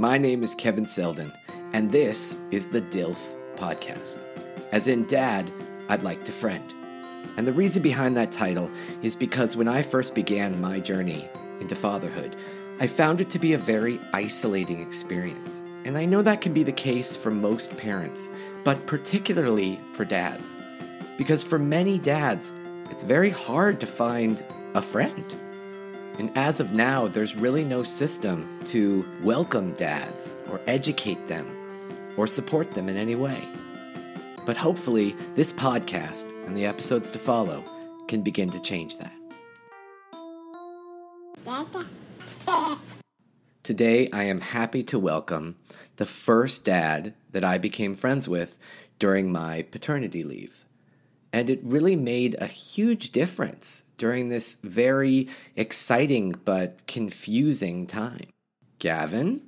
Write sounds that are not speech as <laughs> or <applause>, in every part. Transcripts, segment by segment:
My name is Kevin Selden, and this is the DILF podcast. As in, Dad, I'd like to friend. And the reason behind that title is because when I first began my journey into fatherhood, I found it to be a very isolating experience. And I know that can be the case for most parents, but particularly for dads. Because for many dads, it's very hard to find a friend. And as of now, there's really no system to welcome dads or educate them or support them in any way. But hopefully, this podcast and the episodes to follow can begin to change that. <laughs> Today, I am happy to welcome the first dad that I became friends with during my paternity leave. And it really made a huge difference during this very exciting but confusing time. Gavin,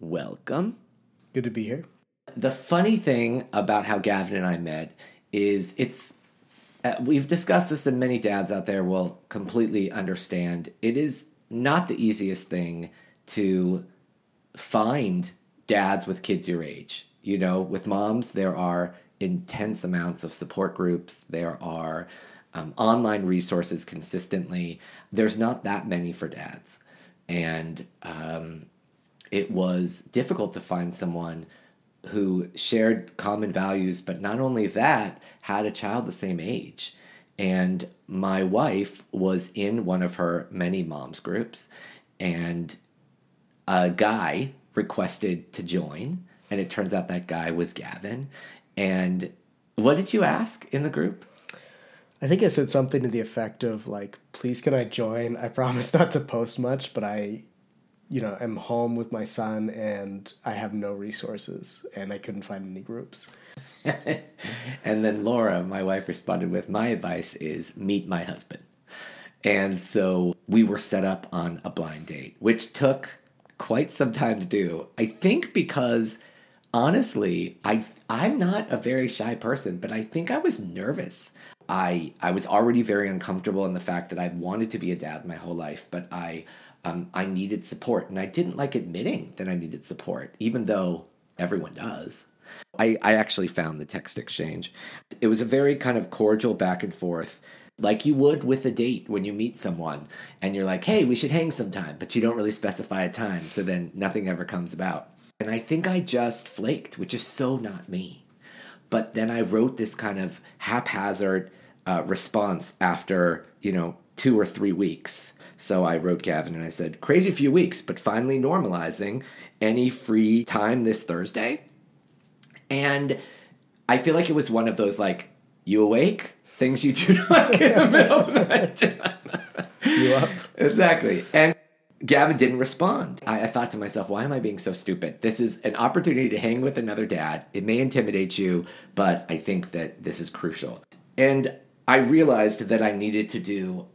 welcome. Good to be here. The funny thing about how Gavin and I met is it's uh, we've discussed this and many dads out there will completely understand it is not the easiest thing to find dads with kids your age you know with moms there are intense amounts of support groups there are um, online resources consistently. There's not that many for dads. And um, it was difficult to find someone who shared common values, but not only that, had a child the same age. And my wife was in one of her many moms groups, and a guy requested to join. And it turns out that guy was Gavin. And what did you ask in the group? I think I said something to the effect of like, "Please, can I join? I promise not to post much, but I, you know, am home with my son and I have no resources and I couldn't find any groups." <laughs> and then Laura, my wife, responded with, "My advice is meet my husband." And so we were set up on a blind date, which took quite some time to do. I think because honestly, I I'm not a very shy person, but I think I was nervous. I I was already very uncomfortable in the fact that I wanted to be a dad my whole life, but I um, I needed support, and I didn't like admitting that I needed support, even though everyone does. I, I actually found the text exchange. It was a very kind of cordial back and forth, like you would with a date when you meet someone and you're like, hey, we should hang sometime, but you don't really specify a time, so then nothing ever comes about. And I think I just flaked, which is so not me. But then I wrote this kind of haphazard uh, response after, you know, two or three weeks. So I wrote Gavin and I said, crazy few weeks, but finally normalizing. Any free time this Thursday? And I feel like it was one of those like, you awake? Things you do not get in the middle of the night. you up? Exactly. And Gavin didn't respond. I, I, thought to myself, why am I being so stupid? This is an opportunity to hang with another dad. It may intimidate you, but I think that this is crucial. And I realized that I needed to do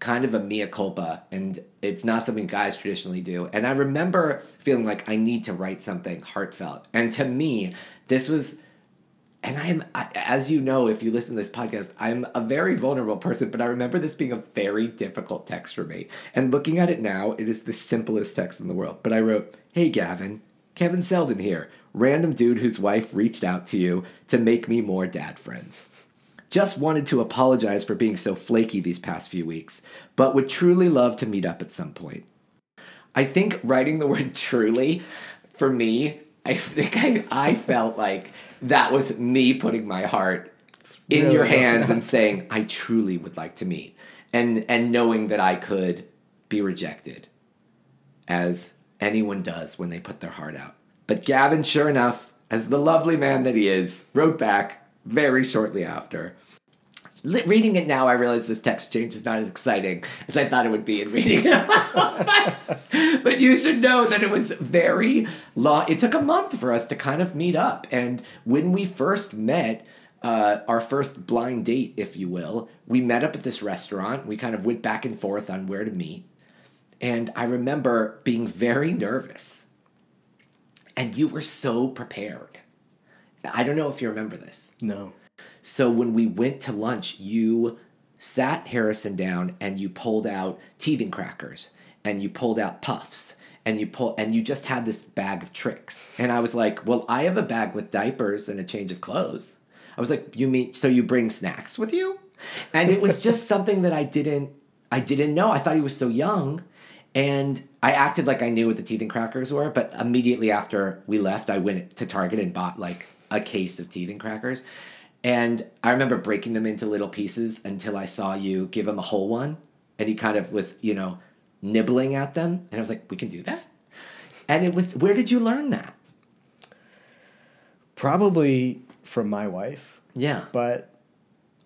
kind of a mea culpa, and it's not something guys traditionally do. And I remember feeling like I need to write something heartfelt. And to me, this was and I'm, as you know, if you listen to this podcast, I'm a very vulnerable person, but I remember this being a very difficult text for me. And looking at it now, it is the simplest text in the world. But I wrote, Hey, Gavin, Kevin Selden here, random dude whose wife reached out to you to make me more dad friends. Just wanted to apologize for being so flaky these past few weeks, but would truly love to meet up at some point. I think writing the word truly, for me, I <laughs> think I, I felt like that was me putting my heart in really? your hands and <laughs> saying, I truly would like to meet. And and knowing that I could be rejected as anyone does when they put their heart out. But Gavin, sure enough, as the lovely man that he is, wrote back very shortly after reading it now, I realize this text change is not as exciting as I thought it would be in reading it. <laughs> but, you should know that it was very long. It took a month for us to kind of meet up. And when we first met, uh, our first blind date, if you will, we met up at this restaurant. We kind of went back and forth on where to meet. And I remember being very nervous. And you were so prepared. I don't know if you remember this. No. So when we went to lunch, you sat Harrison down and you pulled out teething crackers and you pulled out puffs and you pull and you just had this bag of tricks. And I was like, "Well, I have a bag with diapers and a change of clothes." I was like, "You mean so you bring snacks with you?" And it was just something that I didn't I didn't know. I thought he was so young. And I acted like I knew what the teething crackers were, but immediately after we left, I went to Target and bought like a case of teething crackers. And I remember breaking them into little pieces until I saw you give him a whole one. And he kind of was, you know, nibbling at them. And I was like, we can do that. And it was, where did you learn that? Probably from my wife. Yeah. But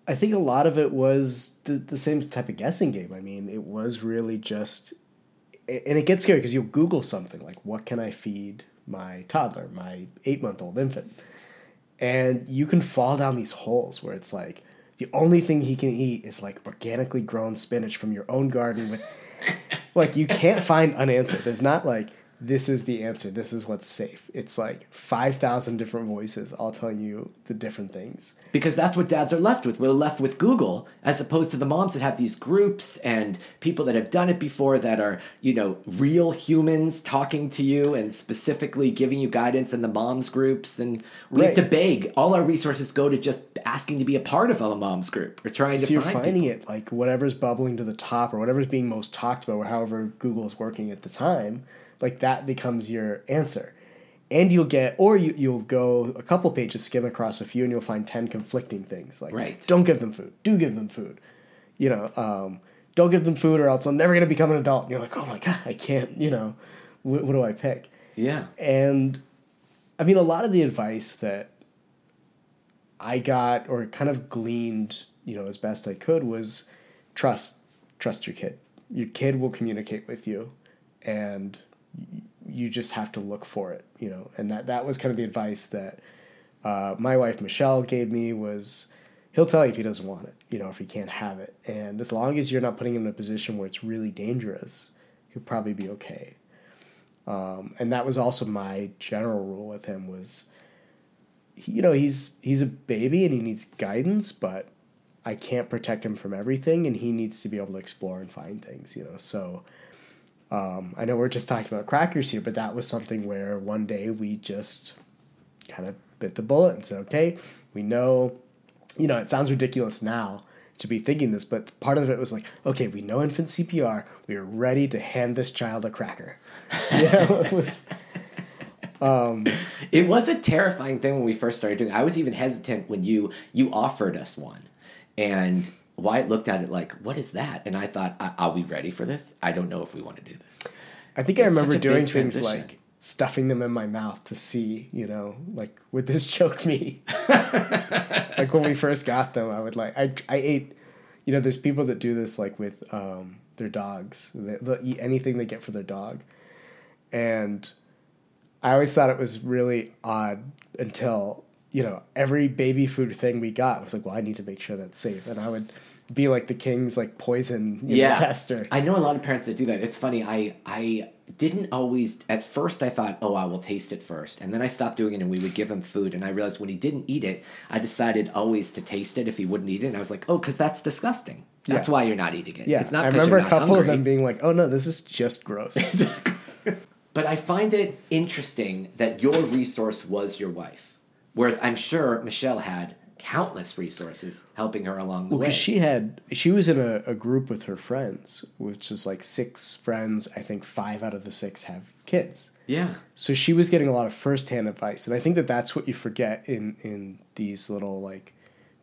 I think a lot of it was the, the same type of guessing game. I mean, it was really just, and it gets scary because you'll Google something like, what can I feed my toddler, my eight month old infant? And you can fall down these holes where it's like, the only thing he can eat is like organically grown spinach from your own garden with <laughs> like you can't find an answer. There's not like this is the answer. This is what's safe. It's like 5,000 different voices all telling you the different things. Because that's what dads are left with. We're left with Google as opposed to the moms that have these groups and people that have done it before that are, you know, real humans talking to you and specifically giving you guidance in the moms groups. And we Right. have to beg. All our resources go to just asking to be a part of a moms group. We're trying to So you're find finding people. it like whatever's bubbling to the top or whatever's being most talked about or however Google is working at the time, like that becomes your answer. And you'll get, or you, you'll go a couple pages, skim across a few, and you'll find 10 conflicting things. Like, Right. don't give them food, do give them food. You know, um, don't give them food or else I'm never going to become an adult. And you're like, oh my God, I can't, you know, what, what do I pick? Yeah. And I mean, a lot of the advice that I got or kind of gleaned, you know, as best I could was trust trust your kid. Your kid will communicate with you, and you just have to look for it, you know. And that that was kind of the advice that uh, my wife Michelle gave me was he'll tell you if he doesn't want it, you know, if he can't have it, and as long as you're not putting him in a position where it's really dangerous, he'll probably be okay. Um, and that was also my general rule with him was you know he's he's a baby and he needs guidance but i can't protect him from everything and he needs to be able to explore and find things you know so um, i know we're just talking about crackers here but that was something where one day we just kind of bit the bullet and said okay we know you know it sounds ridiculous now to be thinking this but part of it was like okay we know infant cpr we are ready to hand this child a cracker <laughs> know, it was Um, It was a terrifying thing when we first started doing. it. I was even hesitant when you you offered us one, and Wyatt looked at it like, "What is that?" And I thought, "Are- "Are we ready for this? I don't know if we want to do this." I think I remember such a big doing things like stuffing them in my mouth to see, you know, like would this <laughs> choke me? <laughs> like when we first got them, I would like I I ate, you know, there's people that do this like with um, their dogs. They'll eat anything they get for their dog, and I always thought it was really odd until you know every baby food thing we got was like, well, I need to make sure that's safe, and I would be like the king's like poison know, tester. I know a lot of parents that do that. It's funny. I I didn't always at first I thought, "Oh, I will taste it first. And then I stopped doing it and we would give him food and I realized when he didn't eat it, I decided always to taste it if he wouldn't eat it. And I was like, "Oh, cuz that's disgusting. That's Yeah. why you're not eating it. Yeah, It's not I remember a couple of them being like, "Oh no, this is just gross." <laughs> But I find it interesting that your resource was your wife. Whereas I'm sure Michelle had countless resources helping her along the Well, way. because she had she was in a, a group with her friends, which is like six friends. I think five out of the six have kids. yeah. So she was getting a lot of firsthand advice, and I think that that's what you forget in in these little like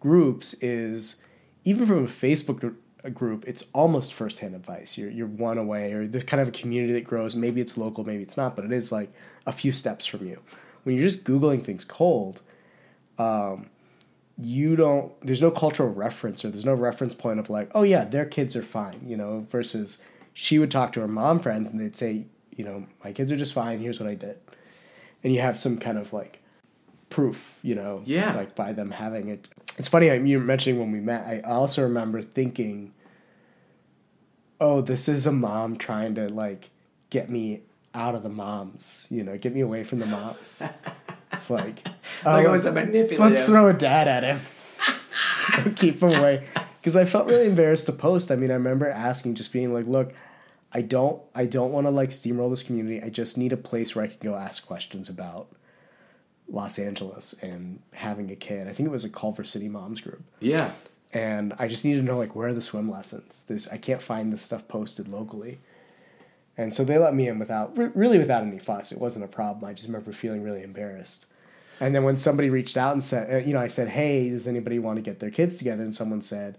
groups is even from a Facebook group, it's almost firsthand advice. You're you're one away, or there's kind of a community that grows. Maybe it's local, maybe it's not, but it is like a few steps from you. When you're just googling things cold, um, you don't. There's no cultural reference, or there's no reference point of like, oh yeah, their kids are fine, you know. Versus she would talk to her mom friends, and they'd say, you know, my kids are just fine. Here's what I did, and you have some kind of like proof, you know, Yeah. like by them having it. It's funny I- you were mentioning when we met. I also remember thinking, oh, this is a mom trying to like get me out of the moms, you know, get me away from the moms. it's like, <laughs> Like oh, it was a um, manipulative. let's throw a dad at him, <laughs> keep him away. Because I felt really embarrassed to post. I mean, I remember asking, just being like, look. I don't I don't want to like steamroll this community. I just need a place where I can go ask questions about Los Angeles and having a kid. I think it was a Culver City Moms group. Yeah. And I just need to know like where are the swim lessons. There's I can't find this stuff posted locally. And so they let me in without really without any fuss. It wasn't a problem. I just remember feeling really embarrassed. And then when somebody reached out and said, uh, you know, I said, "Hey, does anybody want to get their kids together?" And someone said,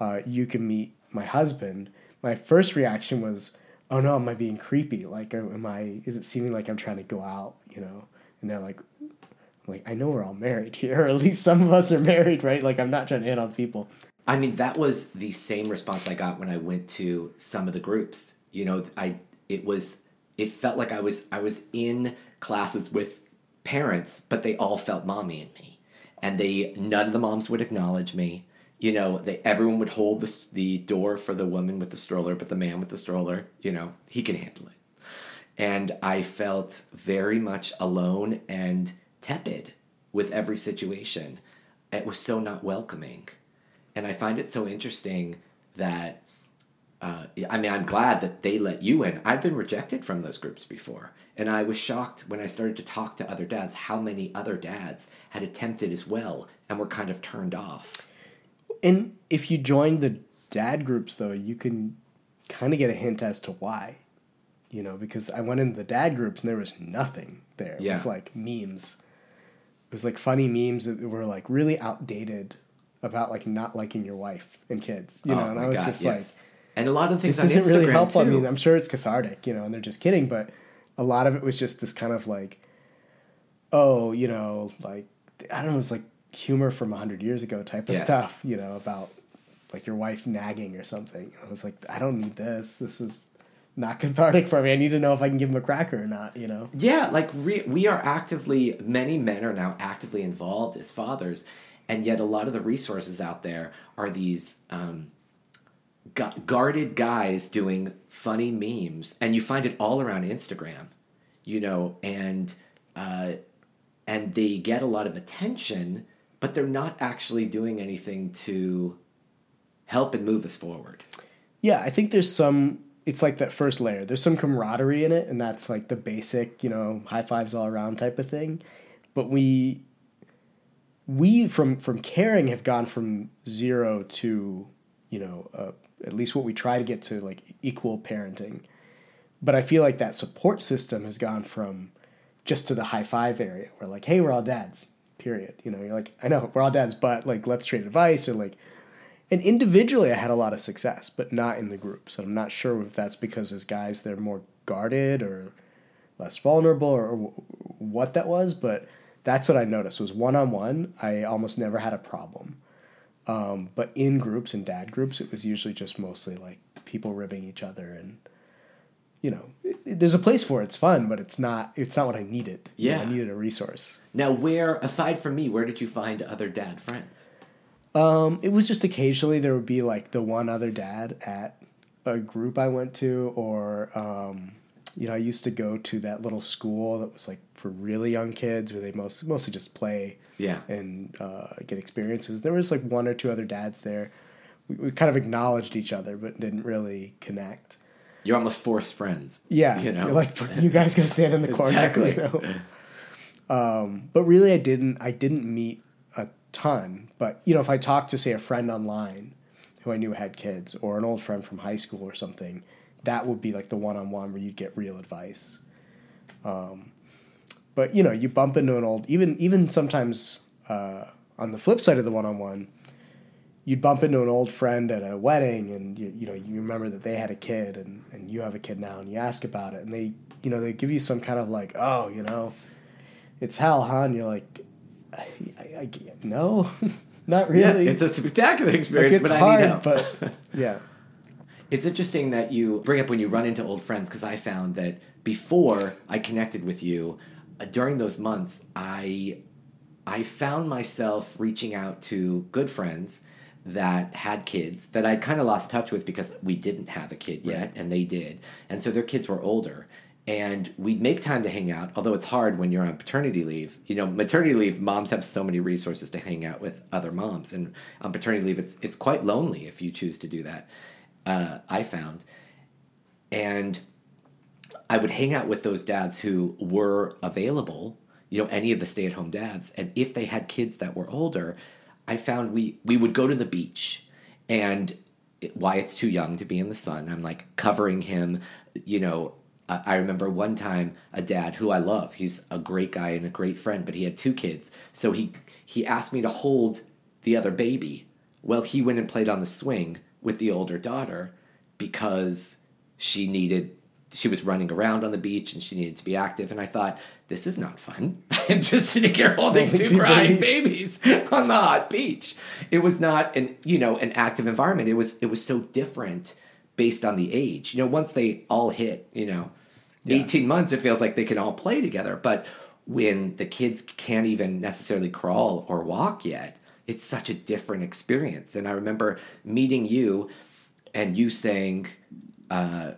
uh, "You can meet my husband." My first reaction was, "Oh no, am I being creepy? Like, am I? Is it seeming like I'm trying to go out?" You know? And they're like, "Like, I know we're all married here, or at least some of us are married, right? Like, I'm not trying to hit on people." I mean, that was the same response I got when I went to some of the groups. You know, I it was it felt like I was I was in classes with parents, but they all felt mommy in me, and they none of the moms would acknowledge me. You know, they everyone would hold the the door for the woman with the stroller, but the man with the stroller, you know, he can handle it. And I felt very much alone and tepid with every situation. It was so not welcoming. And I find it so interesting that uh, I mean, I'm glad that they let you in. I've been rejected from those groups before. And I was shocked when I started to talk to other dads how many other dads had attempted as well and were kind of turned off. And if you join the dad groups, though, you can kind of get a hint as to why. You know, because I went into the dad groups and there was nothing there. It Yeah. was like memes. It was like funny memes that were like really outdated about like not liking your wife and kids. You know, Oh and I was God, just yes. like, and a lot of things this isn't really helpful. Too. I mean, I'm sure it's cathartic, you know, and they're just kidding, but a lot of it was just this kind of like, oh, you know, like I don't know, it's like humor from hundred years ago type of Yes. stuff, you know, about like your wife nagging or something. And I was like, I don't need this. This is not <laughs> cathartic for me. I need to know if I can give him a cracker or not. You know. Yeah, like re- we are actively, many men are now actively involved as fathers, and yet a lot of the resources out there are these um, gu- guarded guys doing funny memes, and you find it all around Instagram, you know, and uh, and they get a lot of attention, but they're not actually doing anything to help and move us forward. Yeah, I think there's some. It's like that first layer. There's some camaraderie in it, and that's like the basic, you know, high fives all around type of thing. But we, we from from caring have gone from zero to, you know, uh, at least what we try to get to like equal parenting. But I feel like that support system has gone from just to the high five area, where like, hey, we're all dads. Period. You know, you're like, I know we're all dads, but like, let's trade advice or like and individually, I had a lot of success, but not in the groups. And I'm not sure if that's because as guys they're more guarded or less vulnerable or, or what that was. But that's what I noticed was one on one. I almost never had a problem. Um, but in groups and dad groups, it was usually just mostly like people ribbing each other and. You know, it, it- there's a place for it. It's fun, but it's not. It's not what I needed. You know, Yeah. I needed a resource. Now, where aside from me, where did you find other dad friends? Um, it was just occasionally there would be like the one other dad at a group I went to, or um, you know, I used to go to that little school that was like for really young kids where they most mostly just play Yeah. and uh, get experiences. There was like one or two other dads there. We, we kind of acknowledged each other, but didn't really connect. You're almost forced friends. Yeah, You know? you're like you guys gonna stand in the corner, Exactly. you know. Um, but really, I didn't. I didn't meet a ton. But you know, if I talked to say a friend online who I knew had kids, or an old friend from high school or something, that would be like the one-on-one where you'd get real advice. Um, but you know, you bump into an old even even sometimes uh, on the flip side of the one-on-one. You'd bump into an old friend at a wedding, and you, you know you remember that they had a kid, and, and you have a kid now, and you ask about it, and they you know they give you some kind of like oh you know it's hell, huh? And you're like, I, I, I- no, <laughs> not really. Yeah, it's a spectacular like experience, it's but I hard, but <laughs> yeah, It's interesting that you bring up when you run into old friends because I found that before I connected with you, uh, during those months, I I found myself reaching out to good friends that had kids that I kind of lost touch with because we didn't have a kid yet and they did. And so their kids were older. And we'd make time to hang out, although it's hard when you're on paternity leave. You know, maternity leave, moms have so many resources to hang out with other moms. And on paternity leave, it's, it's quite lonely if you choose to do that, uh, I found. and I would hang out with those dads who were available, you know, any of the stay-at-home dads, and if they had kids that were older, I found we we would go to the beach, and Wyatt's too young to be in the sun. I'm like covering him, you know. I I remember one time a dad who I love. He's a great guy and a great friend, but he had two kids, so he he asked me to hold the other baby. Well, he went and played on the swing with the older daughter because she needed she was running around on the beach and she needed to be active. And i thought this is not fun. <laughs> I'm just sitting here holding two two crying babies. babies <laughs> on the hot beach. It was not an you know an active environment. It was it was so different based on the age. You know once they all hit you know 18 months it feels like they can all play together. But when the kids can't even necessarily crawl or walk yet it's such a different experience and i remember meeting you and you saying uh,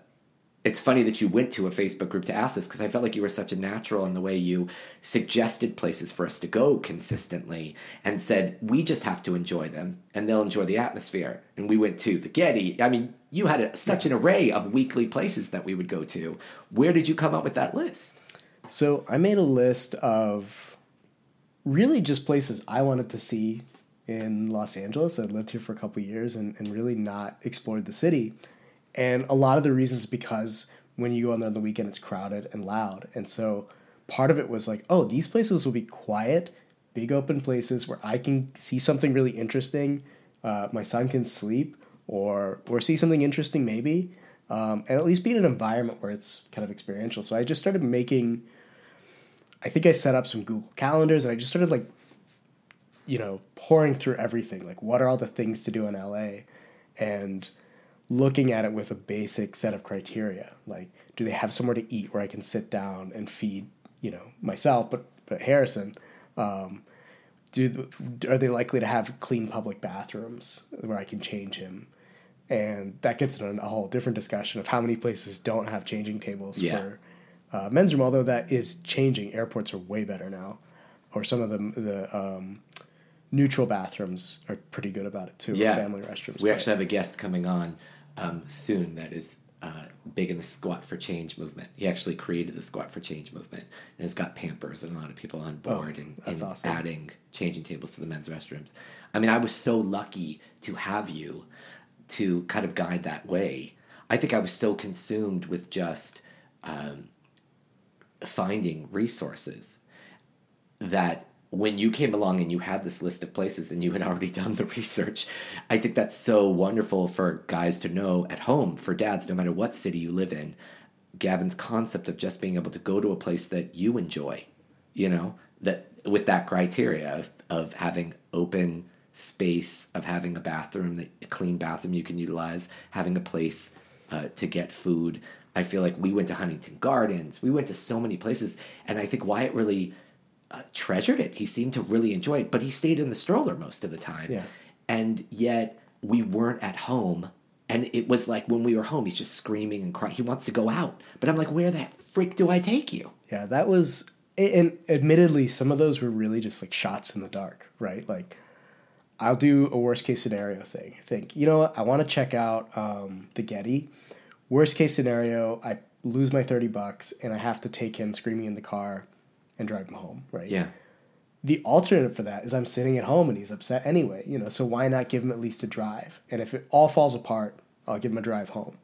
it's funny that you went to a Facebook group to ask this because I felt like you were such a natural in the way you suggested places for us to go consistently and said, we just have to enjoy them and they'll enjoy the atmosphere. And we went to the Getty. I mean, you had a, such an array of weekly places that we would go to. Where did you come up with that list? So I made a list of really just places I wanted to see in Los Angeles. I lived here for a couple years and, and really not explored the city. And a lot of the reasons is because when you go on there on the weekend, it's crowded and loud. And so part of it was like, oh, these places will be quiet, big open places where I can see something really interesting. Uh, my son can sleep or or see something interesting maybe, um, and at least be in an environment where it's kind of experiential. So I just started making. I think I set up some Google calendars and I just started like, you know, pouring through everything. Like, what are all the things to do in LA, and looking at it with a basic set of criteria. Like, do they have somewhere to eat where I can sit down and feed, you know, myself, but but Harrison. Um, do are they likely to have clean public bathrooms where I can change him? And that gets into a whole different discussion of how many places don't have changing tables Yeah. for uh, men's room. Although that is changing, airports are way better now, or some of them the um, neutral bathrooms are pretty good about it too. Yeah. family restrooms. We actually have a guest coming on um, soon that is uh, big in the squat for change movement. He actually created the squat for change movement and has got Pampers and a lot of people on board and, Oh, that's and awesome. adding changing tables to the men's restrooms. I mean, I was so lucky to have you to kind of guide that way. I think I was so consumed with just um, finding resources that when you came along and you had this list of places and you had already <laughs> done the research, I think that's so wonderful for guys to know at home, for dads, no matter what city you live in. Gavin's concept of just being able to go to a place that you enjoy, you know, that with that criteria of, of having open space, of having a bathroom, that a clean bathroom you can utilize, having a place uh, to get food. I feel like we went to Huntington Gardens, we went to so many places, and I think Wyatt really uh, treasured it. He seemed to really enjoy it, but he stayed in the stroller most of the time. Yeah. And yet we weren't at home. And it was like when we were home, he's just screaming and crying. He wants to go out. But I'm like, where the freak do I take you? Yeah, that was, and admittedly, some of those were really just like shots in the dark, right? Like, I'll do a worst case scenario thing. Think, you know what, I want to check out um, the Getty. Worst case scenario, I lose my 30 bucks and I have to take him screaming in the car and drive him home, right? Yeah. The alternative for that is I'm sitting at home and he's upset anyway, you know, so why not give him at least a drive? And if it all falls apart, I'll give him a drive home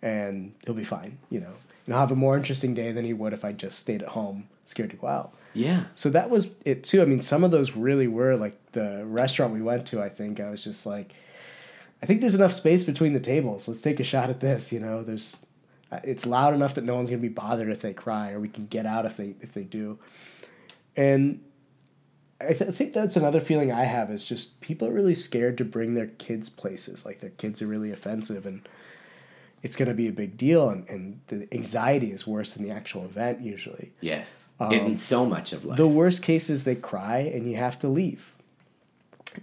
and he'll be fine, you know. And I'll have a more interesting day than he would if I just stayed at home scared to go out. Yeah. So that was it too. I mean, some of those really were like the restaurant we went to. I think I was just like, I think there's enough space between the tables. Let's take a shot at this. You know, there's, it's loud enough that no one's gonna be bothered if they cry, or we can get out if they if they do. And I, th- I think that's another feeling I have is just people are really scared to bring their kids places. Like their kids are really offensive and it's going to be a big deal. And, and the anxiety is worse than the actual event usually. Yes. Um, In so much of life. The worst case is they cry and you have to leave.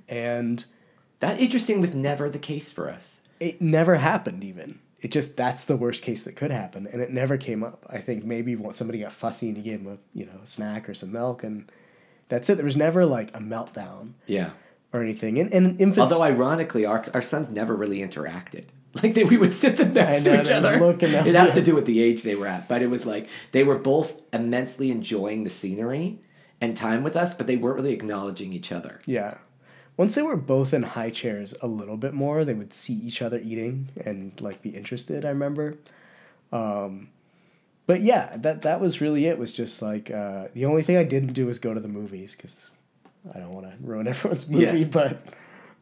And that interesting was never the case for us. it never happened even. It just that's the worst case that could happen, and it never came up. I think maybe somebody got fussy and you gave them a you know a snack or some milk, and that's it. There was never like a meltdown Yeah. or anything. And, and infants, Although ironically, our our sons never really interacted. <laughs> Like they, we would sit them next know, to each other. it has to do with the age they were at, but it was like they were both immensely enjoying the scenery and time with us, but they weren't really acknowledging each other. Yeah. Once they were both in high chairs a little bit more, they would see each other eating and like be interested, I remember. Um but yeah, that that was really it. Was just like uh, the only thing I didn't do was go to the movies because I don't want to ruin <laughs> everyone's movie. Yeah. But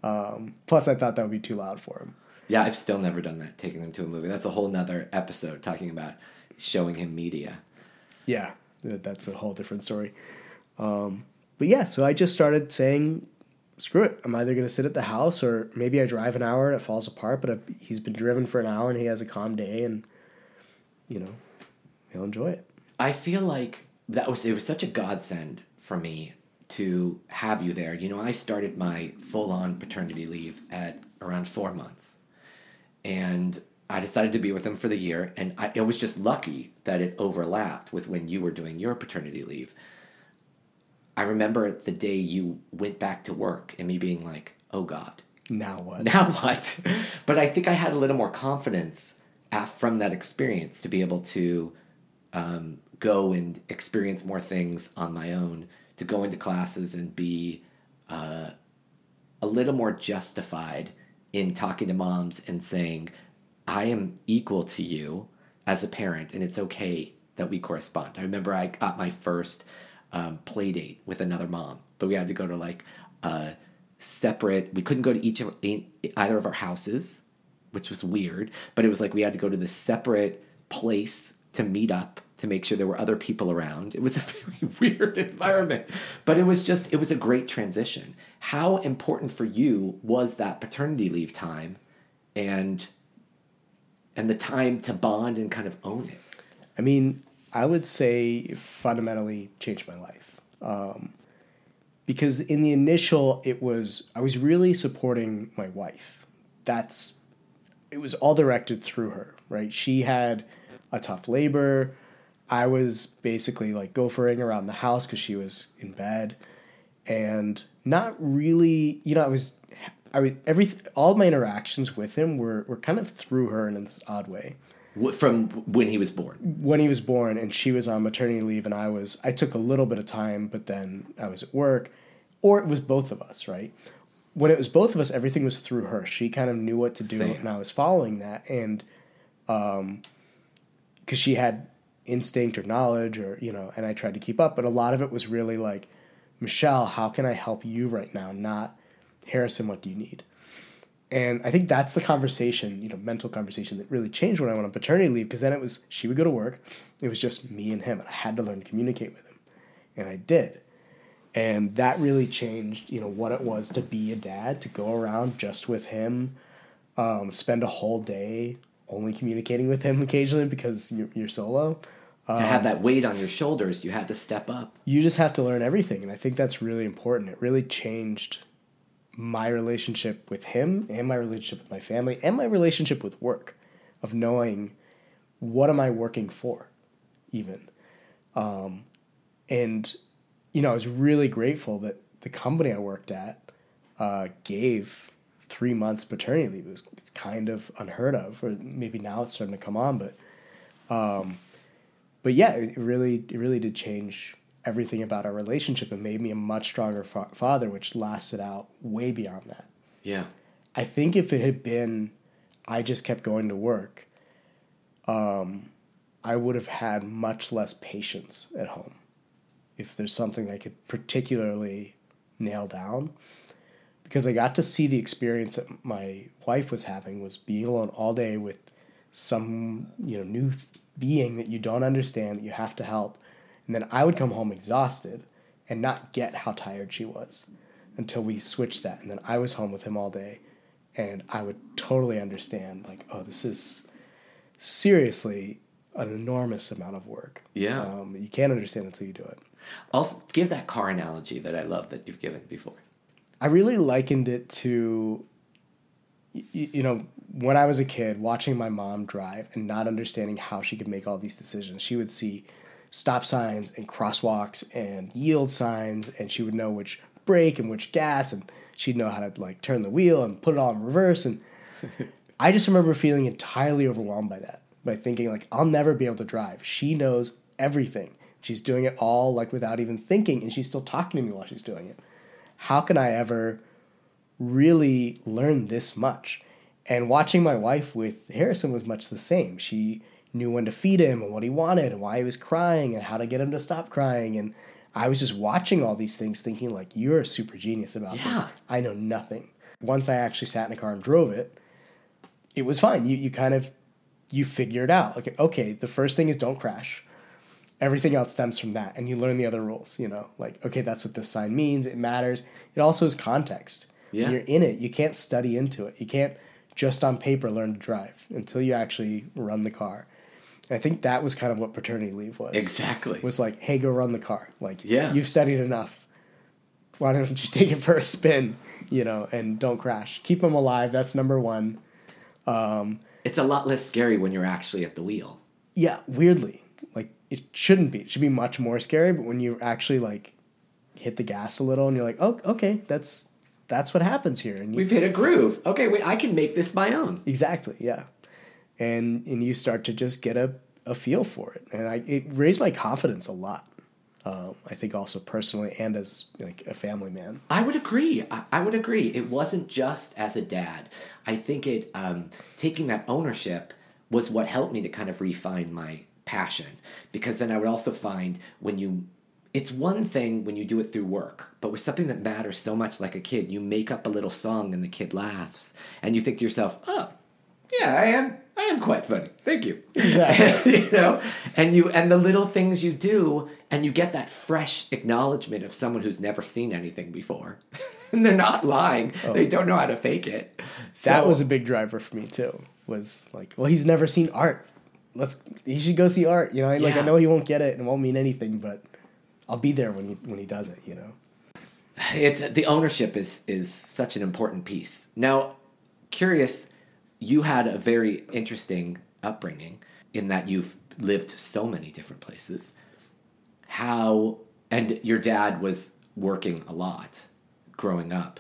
um, plus, I thought that would be too loud for him. Yeah, I've still never done that, taking them to a movie. That's a whole nother episode talking about showing him media. Yeah, that's a whole different story. Um, but yeah, so I just started saying, screw it. I'm either going to sit at the house or maybe I drive an hour and it falls apart, but he's been driven for an hour and he has a calm day and, you know, he'll enjoy it. I feel like that was it was such a godsend for me to have you there. You know, I started my full on paternity leave at around four months, and I decided to be with him for the year. And I, it was just lucky that it overlapped with when you were doing your paternity leave. I remember the day you went back to work and me being like, "Oh God, Now what? <laughs> now what? but I think I had a little more confidence from that experience to be able to um, go and experience more things on my own, to go into classes and be uh, a little more justified in talking to moms and saying, I am equal to you as a parent, and it's okay that we correspond. I remember I got my first um, play date with another mom, but we had to go to like a separate. We couldn't go to each of either of our houses, which was weird. But it was like we had to go to this separate place to meet up to make sure there were other people around. It was a <laughs> very weird environment, but it was just it was a great transition. How important for you was that paternity leave time, and and the time to bond and kind of own it? I mean, I would say fundamentally changed my life. Um, because in the initial, it was, I was really supporting my wife. That's, it was all directed through her, right? She had a tough labor. I was basically like gophering around the house because she was in bed and not really, you know, I was, I was, every, all my interactions with him were, were kind of through her in this odd way From when he was born. when he was born and she was on maternity leave and I was I took a little bit of time but then I was at work or it was both of us, right? When it was both of us everything was through her. She kind of knew what to do Same. and I was following that and um cuz she had instinct or knowledge or you know and I tried to keep up but a lot of it was really like Michelle, how can I help you right now? Not Harrison, what do you need? And I think that's the conversation, you know, mental conversation that really changed when I went on paternity leave because then it was she would go to work, it was just me and him, and I had to learn to communicate with him, and I did, and that really changed, you know, what it was to be a dad, to go around just with him, um, spend a whole day only communicating with him occasionally because you're, you're solo. to have that weight on your shoulders, you had to step up. You just have to learn everything, and I think that's really important. It really changed my relationship with him and my relationship with my family and my relationship with work of knowing what am I working for even. Um, and you know, I was really grateful that the company I worked at uh, gave three months paternity leave. It was it's kind of unheard of, or maybe now it's starting to come on, but um, but yeah, it really it really did change everything about our relationship and made me a much stronger fa- father, which lasted out way beyond that. Yeah. I think if it had been, I just kept going to work, um, I would have had much less patience at home. If there's something I could particularly nail down, because I got to see the experience that my wife was having was being alone all day with some you know new th- being that you don't understand that you have to help, and then I would come home exhausted and not get how tired she was until we switched that, and then I was home with him all day, and I would totally understand like oh this is seriously an enormous amount of work. Yeah. um, you can't understand until you do it. Also, give that car analogy that I love that you've given before. I really likened it to, you know, when I was a kid, watching my mom drive and not understanding how she could make all these decisions. She would see stop signs and crosswalks and yield signs, and she would know which brake and which gas, and she'd know how to like turn the wheel and put it all in reverse. And <laughs> I just remember feeling entirely overwhelmed by that, by thinking like I'll never be able to drive. She knows everything. She's doing it all like without even thinking, and she's still talking to me while she's doing it. How can I ever really learn this much? And watching my wife with Harrison was much the same. She knew when to feed him and what he wanted and why he was crying and how to get him to stop crying. And I was just watching all these things thinking like you're a super genius about Yeah. this. I know nothing. Once I actually sat in a car and drove it, it was fine. You you kind of you figure it out. Like okay, the first thing is don't crash. Everything else stems from that, and you learn the other rules. You know, like okay, that's what this sign means. It matters. It also is context. Yeah. When you're in it, you can't study into it. You can't just on paper learn to drive until you actually run the car. And I think that was kind of what paternity leave was. Exactly. Was like, hey, go run the car. Like, Yeah. you've studied enough. Why don't you take it for a spin? You know, and don't crash. Keep them alive. That's number one. Um, it's a lot less scary when you're actually at the wheel. Yeah, weirdly, like it shouldn't be. It should be much more scary. But when you actually like hit the gas a little, and you're like, oh, okay, that's that's what happens here. And you, We've hit a groove. Okay, wait, I can make this my own. exactly, yeah. And and you start to just get a, a feel for it, and I it raised my confidence a lot. Um, I think also personally and as like a family man. I would agree. I, I would agree. It wasn't just as a dad. I think it um, taking that ownership was what helped me to kind of refine my passion because then I would also find when you it's one thing when you do it through work, but with something that matters so much like a kid, you make up a little song and the kid laughs and you think to yourself, "Oh, yeah, I am I am quite funny. Thank you." <laughs> Exactly. you know, and you and the little things you do and you get that fresh acknowledgement of someone who's never seen anything before. <laughs> and they're not lying. Oh. They don't know how to fake it. That So- was a big driver for me too. Was like, well, he's never seen art. Let's he should go see art. You know, like I know he won't get it and it won't mean anything, but I'll be there when he when he does it. You know. it's the ownership is is such an important piece. Now, curious, you had a very interesting upbringing in that you've lived so many different places. How and your dad was working a lot growing up.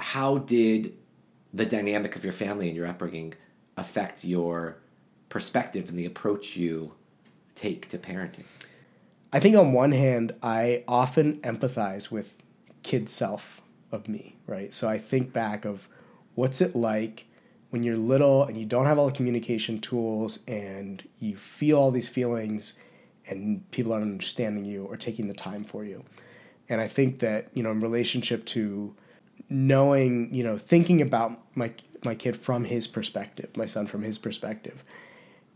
How did the dynamic of your family and your upbringing affect your perspective and the approach you take to parenting? I think on one hand, I often empathize with kid self of me, right? So I think back of what's it like when you're little and you don't have all the communication tools and you feel all these feelings and people aren't understanding you or taking the time for you. And I think that, you know, in relationship to knowing, you know, thinking about my my kid from his perspective, my son from his perspective,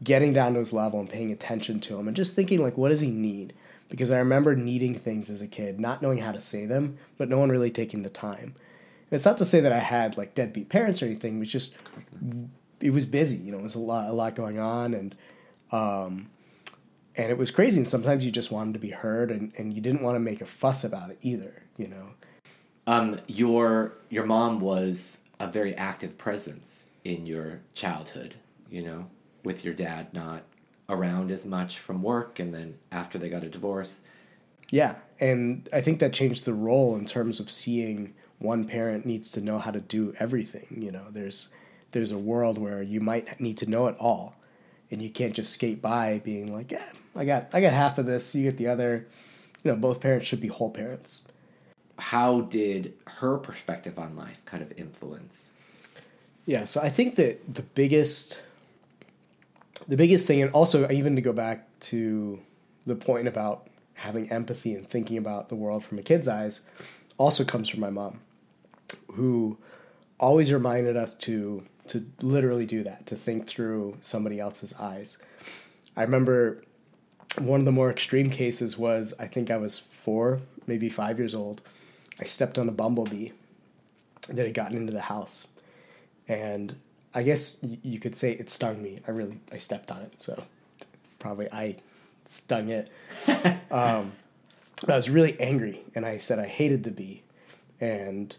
getting down to his level and paying attention to him and just thinking like what does he need because i remember needing things as a kid not knowing how to say them but no one really taking the time it's not to say that i had like deadbeat parents or anything it was just it was busy you know it was a lot a lot going on and um and it was crazy and sometimes you just wanted to be heard and, and you didn't want to make a fuss about it either you know Um, your your mom was a very active presence in your childhood. You know, with your dad not around as much from work, and then after they got a divorce. Yeah, and I think that changed the role in terms of seeing one parent needs to know how to do everything. You know, there's there's a world where you might need to know it all, and you can't just skate by being like, yeah, I got I got half of this, you get the other. You know, both parents should be whole parents. How did her perspective on life kind of influence? Yeah, so I think that the biggest the biggest thing and also even to go back to the point about having empathy and thinking about the world from a kid's eyes also comes from my mom who always reminded us to to literally do that to think through somebody else's eyes i remember one of the more extreme cases was i think i was four maybe five years old i stepped on a bumblebee that had gotten into the house and I guess you could say it stung me. I really I stepped on it, so probably I stung it. <laughs> um, I was really angry, and I said I hated the bee, and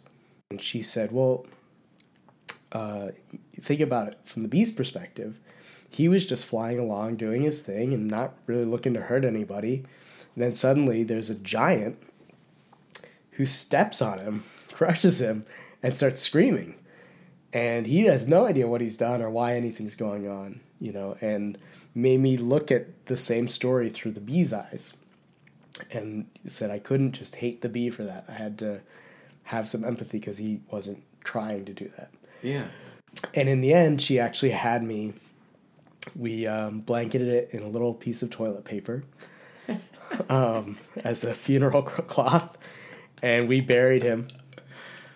and she said, "Well, uh, think about it from the bee's perspective. He was just flying along, doing his thing, and not really looking to hurt anybody. And then suddenly, there's a giant who steps on him, <laughs> crushes him, and starts screaming." and he has no idea what he's done or why anything's going on, you know, and made me look at the same story through the bee's eyes. And said I couldn't just hate the bee for that. I had to have some empathy because he wasn't trying to do that. Yeah. And in the end, she actually had me. We um, blanketed it in a little piece of toilet paper <laughs> um, as a funeral cloth, and we buried him.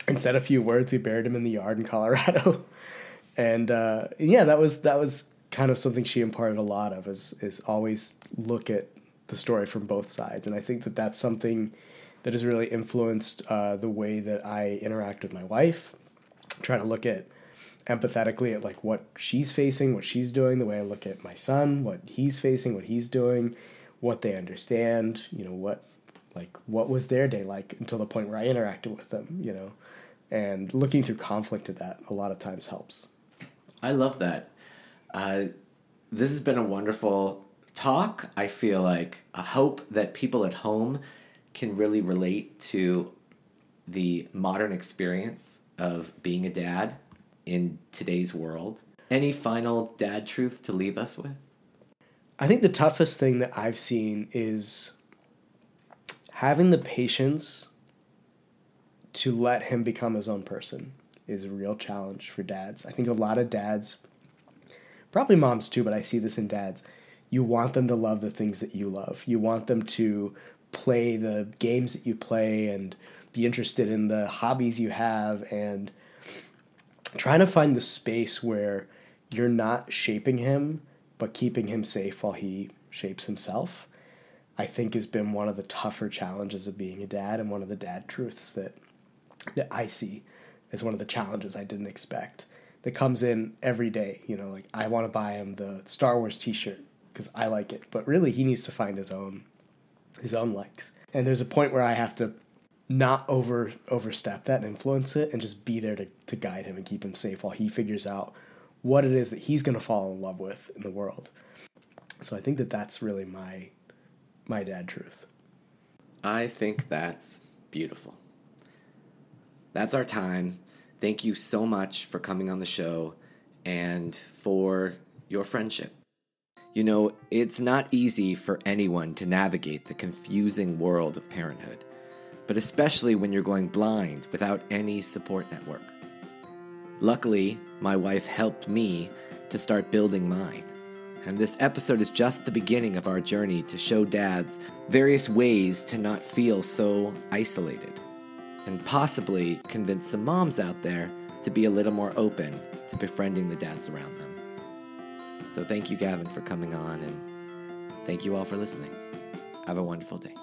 And said a few words. We buried him in the yard in Colorado, <laughs> and uh, yeah, that was that was kind of something she imparted a lot of. Is is always look at the story from both sides, and I think that that's something that has really influenced uh, the way that I interact with my wife. Trying to look at empathetically at like what she's facing, what she's doing, the way I look at my son, what he's facing, what he's doing, what they understand, you know, what like what was their day like until the point where I interacted with them, you know. And looking through conflict at that a lot of times helps. I love that. Uh, this has been a wonderful talk. I feel like I hope that people at home can really relate to the modern experience of being a dad in today's world. Any final dad truth to leave us with? I think the toughest thing that I've seen is having the patience to let him become his own person is a real challenge for dads. I think a lot of dads, probably moms too, but I see this in dads. You want them to love the things that you love. You want them to play the games that you play and be interested in the hobbies you have and trying to find the space where you're not shaping him but keeping him safe while he shapes himself i think has been one of the tougher challenges of being a dad and one of the dad truths that that i see as one of the challenges i didn't expect that comes in every day. You know like i want to buy him the star wars t-shirt because i like it but really he needs to find his own his own likes and there's a point where i have to not over overstep that and influence it and just be there to, to guide him and keep him safe while he figures out what it is that he's going to fall in love with in the world. So i think that that's really my my dad truth. I think that's beautiful. That's our time. Thank you so much for coming on the show and for your friendship you know it's not easy for anyone to navigate the confusing world of parenthood but especially when you're going blind without any support network. Luckily, my wife helped me to start building mine. And this episode is just the beginning of our journey to show dads various ways to not feel so isolated, and possibly convince some moms out there to be a little more open to befriending the dads around them. So thank you, Gavin, for coming on, and thank you all for listening. Have a wonderful day.